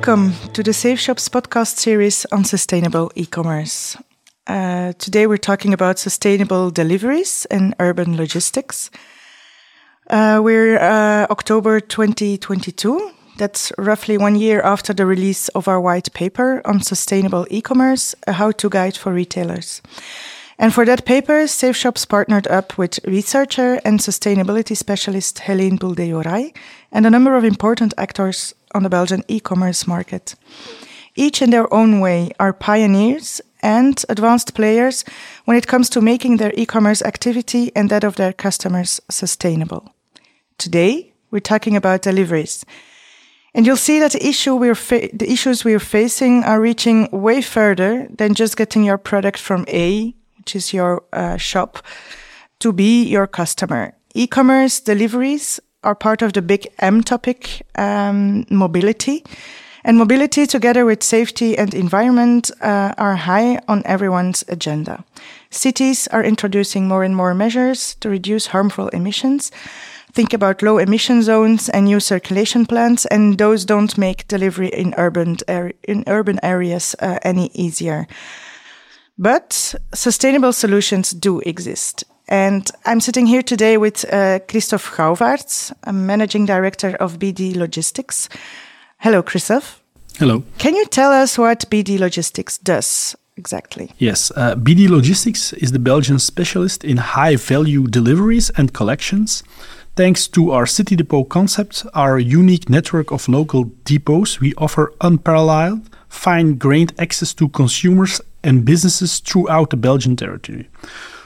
Welcome to the Safe Shops podcast series on sustainable e commerce. Uh, today we're talking about sustainable deliveries and urban logistics. Uh, we're uh, October 2022. That's roughly one year after the release of our white paper on sustainable e commerce, a how to guide for retailers. And for that paper, Safe Shops partnered up with researcher and sustainability specialist Helene Bouldejorai and a number of important actors on the Belgian e-commerce market. Each in their own way are pioneers and advanced players when it comes to making their e-commerce activity and that of their customers sustainable. Today, we're talking about deliveries. And you'll see that the, issue we're the issues we're facing are reaching way further than just getting your product from A which is your uh, shop, to be your customer. E-commerce deliveries are part of the big M topic, um, mobility. And mobility together with safety and environment uh, are high on everyone's agenda. Cities are introducing more and more measures to reduce harmful emissions. Think about low emission zones and new circulation plans, and those don't make delivery in urban, in urban areas uh, any easier. But sustainable solutions do exist. And I'm sitting here today with uh, Kristof Gouvaerts, a managing director of BD Logistics. Hello, Kristof. Hello. Can you tell us what BD Logistics does exactly? Yes, uh, BD Logistics is the Belgian specialist in high value deliveries and collections. Thanks to our city depot concept, our unique network of local depots, we offer unparalleled, fine grained access to consumers and businesses throughout the Belgian territory.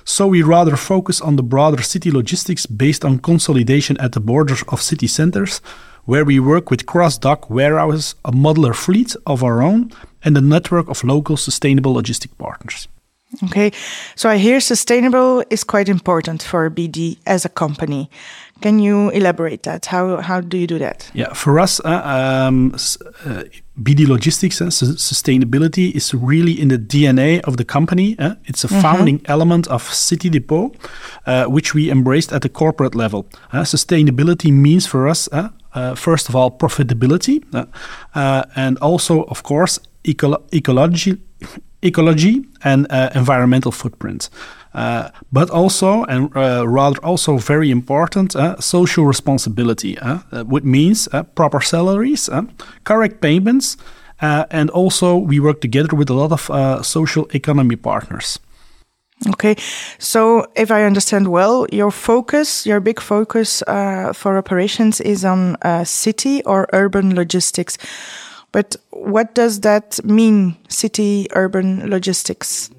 So we rather focus on the broader city logistics based on consolidation at the borders of city centers, where we work with cross-dock warehouses, a modular fleet of our own, and a network of local sustainable logistic partners. Okay, so I hear sustainable is quite important for BD as a company. Can you elaborate that? How how do you do that? Yeah, for us, uh, um, uh, BD Logistics uh, sustainability is really in the DNA of the company. Uh, it's a mm -hmm. founding element of City Depot, uh, which we embraced at the corporate level. Uh, sustainability means for us, first of all, profitability, and also, of course, eco ecology, ecology and environmental footprint. Uh, but also, and uh, rather also very important, uh, social responsibility, uh, which means uh, proper salaries, uh, correct payments, and also we work together with a lot of social economy partners. Okay, so if I understand well, your focus, your big focus for operations is on city or urban logistics. But what does that mean, city urban logistics?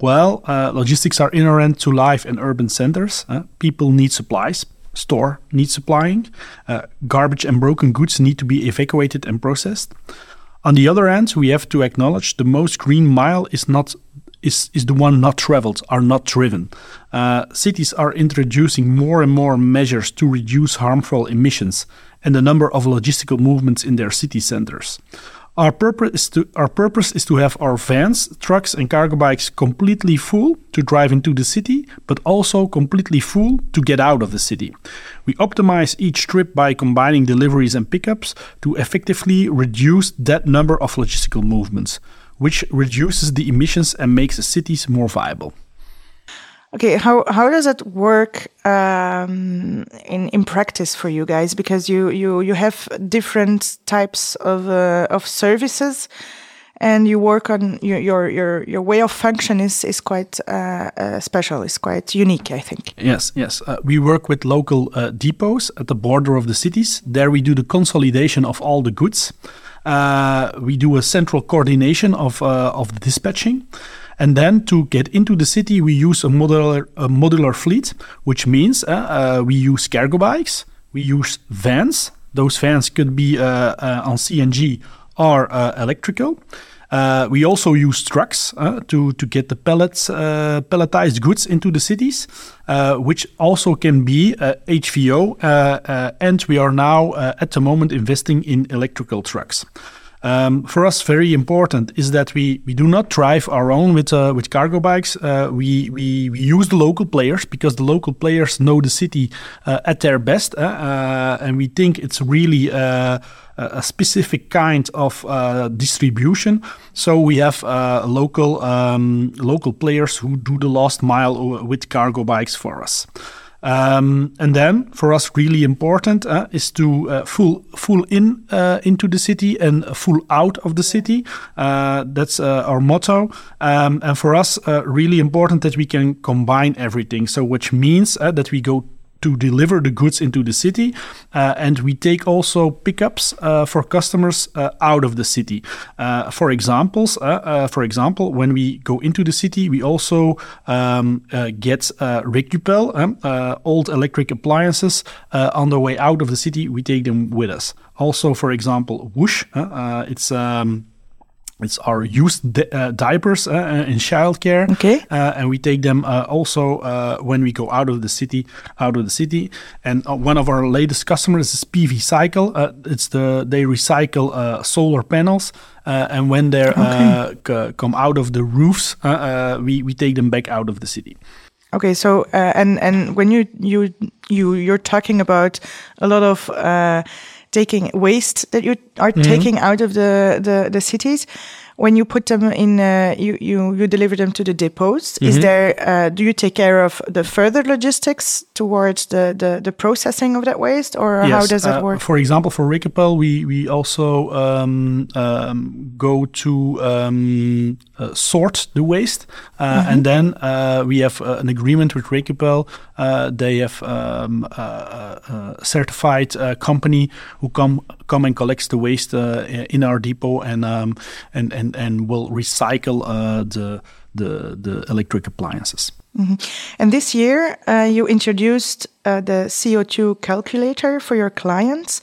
Well, uh, logistics are inherent to life in urban centers. Uh, people need supplies, store needs supplying, uh, garbage and broken goods need to be evacuated and processed. On the other hand, we have to acknowledge the most green mile is not is, is the one not traveled, are not driven. Uh, cities are introducing more and more measures to reduce harmful emissions and the number of logistical movements in their city centers. Our purpose is to our purpose is to have our vans, trucks, and cargo bikes completely full to drive into the city, but also completely full to get out of the city. We optimize each trip by combining deliveries and pickups to effectively reduce that number of logistical movements, which reduces the emissions and makes the cities more viable. Okay, how how does it work um, in in practice for you guys? Because you you you have different types of uh, of services, and you work on your your your, your way of function is is quite uh, uh, special. Is quite unique, I think. Yes, yes. Uh, we work with local uh, depots at the border of the cities. There we do the consolidation of all the goods. Uh, we do a central coordination of of the dispatching. And then to get into the city, we use a modular, a modular fleet, which means uh, uh, we use cargo bikes, we use vans. Those vans could be uh, uh on CNG or uh, electrical. We also use trucks to to get the pellets, pelletized goods into the cities, which also can be HVO. and we are now at the moment investing in electrical trucks. Um, for us, very important is that we, we do not drive our own with uh, with cargo bikes. Uh, we, we, we use the local players because the local players know the city uh, at their best, uh, uh, and we think it's really uh, a specific kind of uh, distribution. So we have uh, local um, local players who do the last mile with cargo bikes for us. Um, and then for us, really important uh, is to uh, full full in uh, into the city and full out of the city. Uh, that's uh, our motto. Um, and for us, uh, really important that we can combine everything. So which means that we go to deliver the goods into the city. Uh, and we take also pickups uh, for customers uh, out of the city. Uh, for examples, uh, uh, for example, when we go into the city, we also um, get Recupel, um, old electric appliances on the way out of the city. We take them with us. Also, for example, Whoosh, it's um, it's our used di uh, diapers uh, uh in childcare, okay. Uh, and we take them uh, also uh, when we go out of the city. Out of the city, and one of our latest customers is PV Cycle. it's the they recycle solar panels, and when they okay. come out of the roofs, we we take them back out of the city. Okay, so and and when you you you you're talking about a lot of taking waste that you are mm -hmm. taking out of the, the, the cities when you put them in, uh, you, you, you deliver them to the depots. Mm -hmm. Is mm-hmm. there, uh, do you take care of the further logistics towards the, the, the processing of that waste or yes, how does that uh, work? For example, for Recupel, we, we also um, um, go to um, uh, sort the waste mm -hmm. and then uh, we have uh, an agreement with Recupel. they have um, a certified company who come come and collects the waste in our depot and um, and and and will recycle uh, the the the electric appliances. Mm -hmm. And this year, uh, you introduced uh, the CO2 calculator for your clients.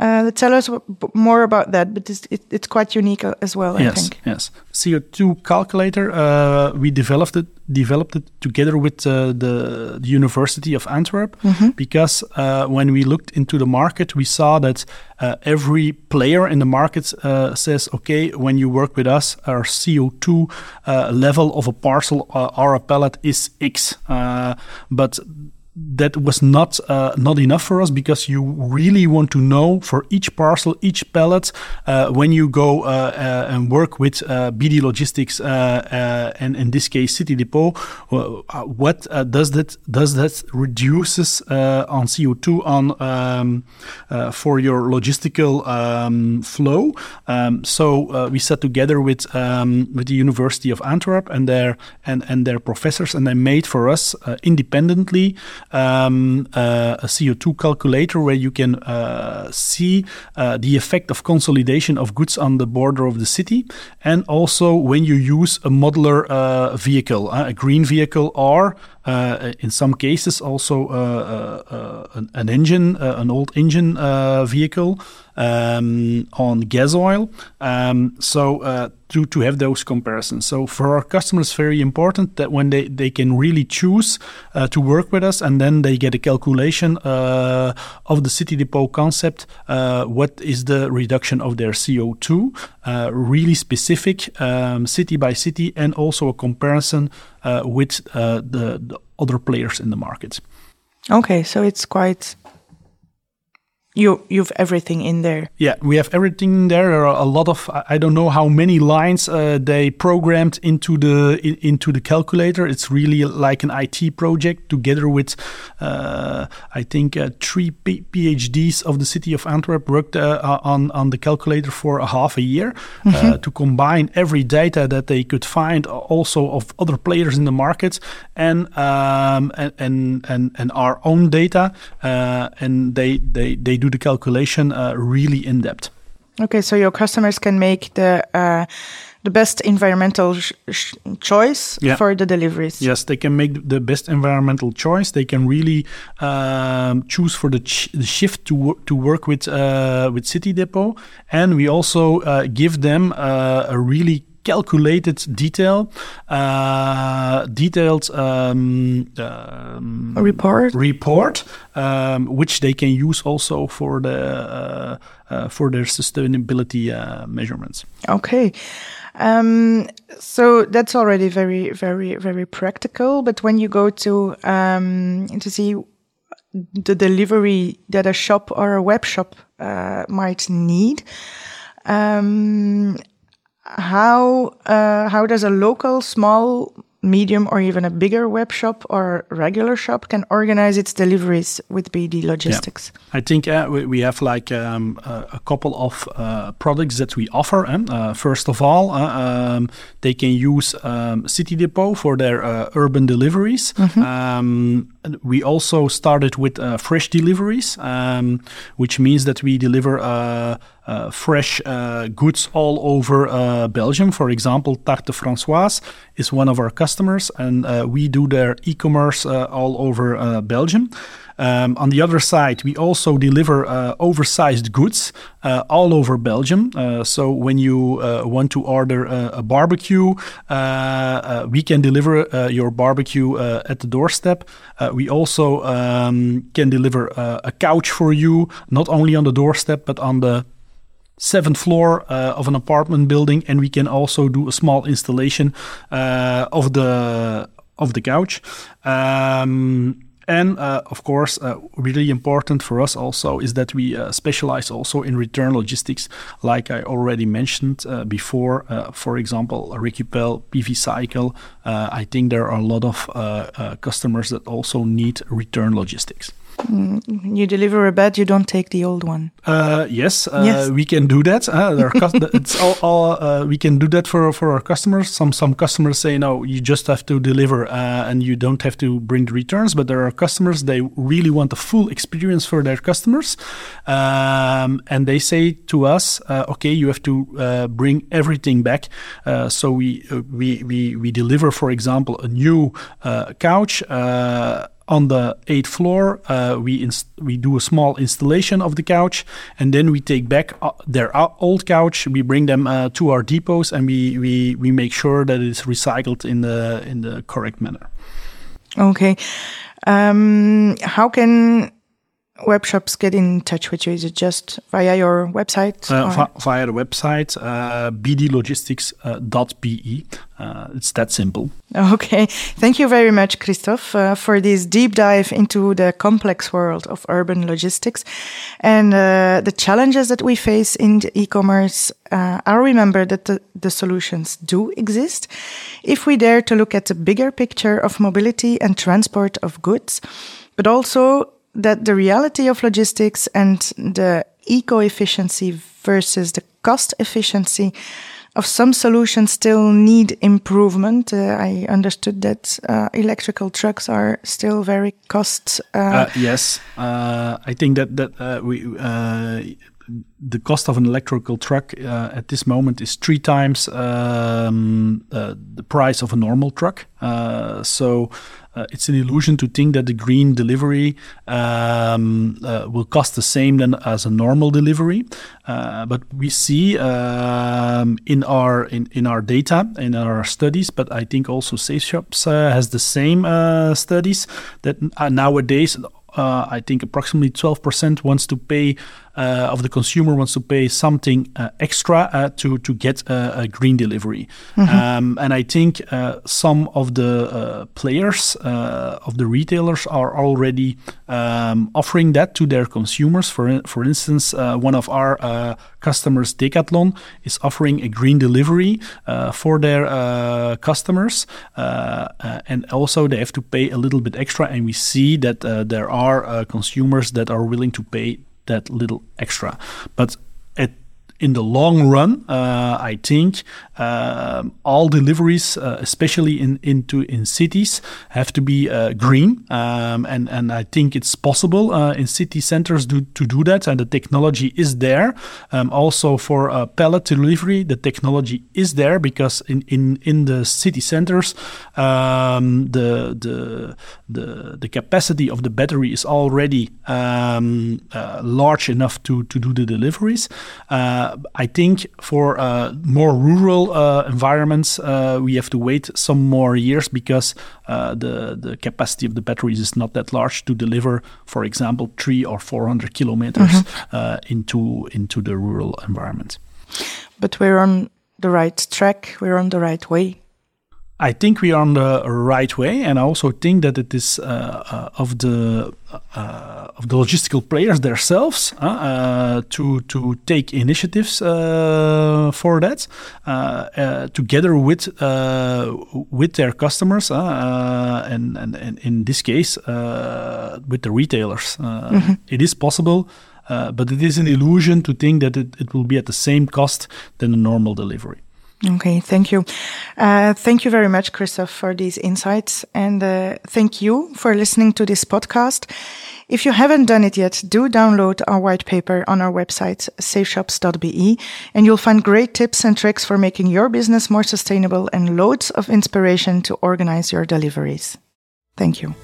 Uh, tell us more about that, but it's, it, it's quite unique uh, as well. Yes, think. yes. CO2 calculator. Uh, we developed it developed it together with uh, the, the, University of Antwerp mm -hmm. because uh, when we looked into the market, we saw that uh, every player in the market says, "Okay, when you work with us, our CO2 level of a parcel or a pallet is X," but that was not uh, not enough for us because you really want to know for each parcel, each pallet, uh, when you go uh, uh and work with uh, BD Logistics uh, and in this case City Depot, what does that does that reduces on CO2 on um, for your logistical um, flow? Um, so we sat together with um, with the University of Antwerp and their and and their professors, and they made for us independently um, uh, a CO2 calculator where you can uh, see uh, the effect of consolidation of goods on the border of the city, and also when you use a modular vehicle, a green vehicle, or uh, in some cases also an, an, engine, an old engine vehicle um, on gas oil. Um, so uh, to to have those comparisons. So for our customers, very important that when they they can really choose uh, to work with us, and then they get a calculation uh, of the city depot concept. Uh, what is the reduction of their CO two? Uh, really specific, um, city by city, and also a comparison uh, Uh, with uh, the, the other players in the market. Okay, so it's quite you you've everything in there. Yeah, we have everything in there. There are a lot of I don't know how many lines uh, they programmed into the in, into the calculator. It's really like an IT project together with uh, I think uh, three P PhDs of the city of Antwerp worked uh, on on the calculator for a half a year mm -hmm. to combine every data that they could find also of other players in the market and um, and, and and and our own data uh, and they they they do the calculation uh, really in depth. Okay, so your customers can make the uh, the best environmental choice yeah. for the deliveries. Yes, they can make the best environmental choice. They can really um, choose for the, the, shift to to work with uh, with City Depot, and we also uh, give them uh, a really calculated detail, uh, detailed um, um, report, report um, which they can use also for the uh, uh, for their sustainability uh, measurements. Okay. Um, so that's already very, very, very practical. But when you go to um, to see the delivery that a shop or a web shop uh, might need. Um, how uh, how does a local small medium or even a bigger web shop or regular shop can organize its deliveries with BD Logistics? Yeah. I think uh, we, we, have like um, a couple of uh, products that we offer. Uh, first of all, uh, um, they can use um, City Depot for their uh, urban deliveries. Mm-hmm. Um, we also started with uh, fresh deliveries, um, which means that we deliver uh, fresh uh, goods all over uh, Belgium. For example, Tarte Françoise is one of our customers, and we do their e-commerce all over Belgium. Um, on the other side, we also deliver uh, oversized goods uh, all over Belgium. Uh, so when you want to order a barbecue, we can deliver your barbecue at the doorstep. we also um, can deliver a couch for you, not only on the doorstep, but on the seventh floor uh, of an apartment building, and we can also do a small installation uh, of the of the couch. Um, and uh, of course, uh, really important for us also is that we uh, specialize also in return logistics, like I already mentioned uh, before. for example, Recupel, PV Cycle. I think there are a lot of customers that also need return logistics. Mm, you deliver a bed, you don't take the old one. Uh, yes, uh, yes, we can do that. Uh, it's all, all uh, we can do that for for our customers. Some some customers say no, you just have to deliver uh, and you don't have to bring the returns. But there are customers they really want a full experience for their customers, um, and they say to us, uh, okay, you have to bring everything back. so we we we we deliver, for example, a new couch on the eighth floor, uh, we inst- we do a small installation of the couch, and then we take back uh, their old couch. We bring them uh, to our depots, and we, we we make sure that it's recycled in the in the correct manner. Okay, um, how can web shops get in touch with you? Is it just via your website? Uh, via the website, uh, bdlogistics.be. Uh, it's that simple. Okay. Thank you very much, Kristof, uh, for this deep dive into the complex world of urban logistics and uh, the challenges that we face in e-commerce. Uh, I'll remember that the, the solutions do exist if we dare to look at the bigger picture of mobility and transport of goods, but also that the reality of logistics and the eco efficiency versus the cost efficiency of some solutions still need improvement. Uh, I understood that uh, electrical trucks are still very cost. Uh, uh yes, uh, I think that that uh, we the cost of an electrical truck uh, at this moment is three times um, uh, the price of a normal truck. Uh, so uh, it's an illusion to think that the green delivery um, uh, will cost the same than as a normal delivery. Uh, but we see um, in our in, in our data in our studies, but I think also Safe Shops has the same studies that nowadays I think approximately 12% wants to pay uh, of the consumer wants to pay something uh, extra uh, to to get a, a green delivery. Mm-hmm. Um, and I think uh, some of the uh, players of the retailers are already um, offering that to their consumers. For for instance, one of our customers, Decathlon, is offering a green delivery for their customers, and also they have to pay a little bit extra. And we see that there are consumers that are willing to pay that little extra. But in the long run, uh, I think um, all deliveries, uh, especially in into in cities, have to be uh, green, um, and and I think it's possible uh, in city centers to, to do that, and the technology is there. Um, also for pallet delivery, the technology is there because in in in the city centers, um, the the the the capacity of the battery is already um, uh, large enough to to do the deliveries. Uh, I think for uh, more rural uh, environments, uh, we have to wait some more years because uh, the the capacity of the batteries is not that large to deliver, for example, three or four hundred kilometers mm-hmm. Uh, into into the rural environment. But we're on the right track. We're on the right way. I think we are on the right way, and I also think that it is uh, uh, of the uh, of the logistical players themselves uh, uh, to to take initiatives uh, for that, together with with their customers, and, and, and in this case with the retailers. Mm-hmm. It is possible. but it is an illusion to think that it, it will be at the same cost than a normal delivery. Okay, thank you. Uh, thank you very much, Kristof, for these insights. And uh, thank you for listening to this podcast. If you haven't done it yet, do download our white paper on our website, safeshops.be, and you'll find great tips and tricks for making your business more sustainable and loads of inspiration to organize your deliveries. Thank you.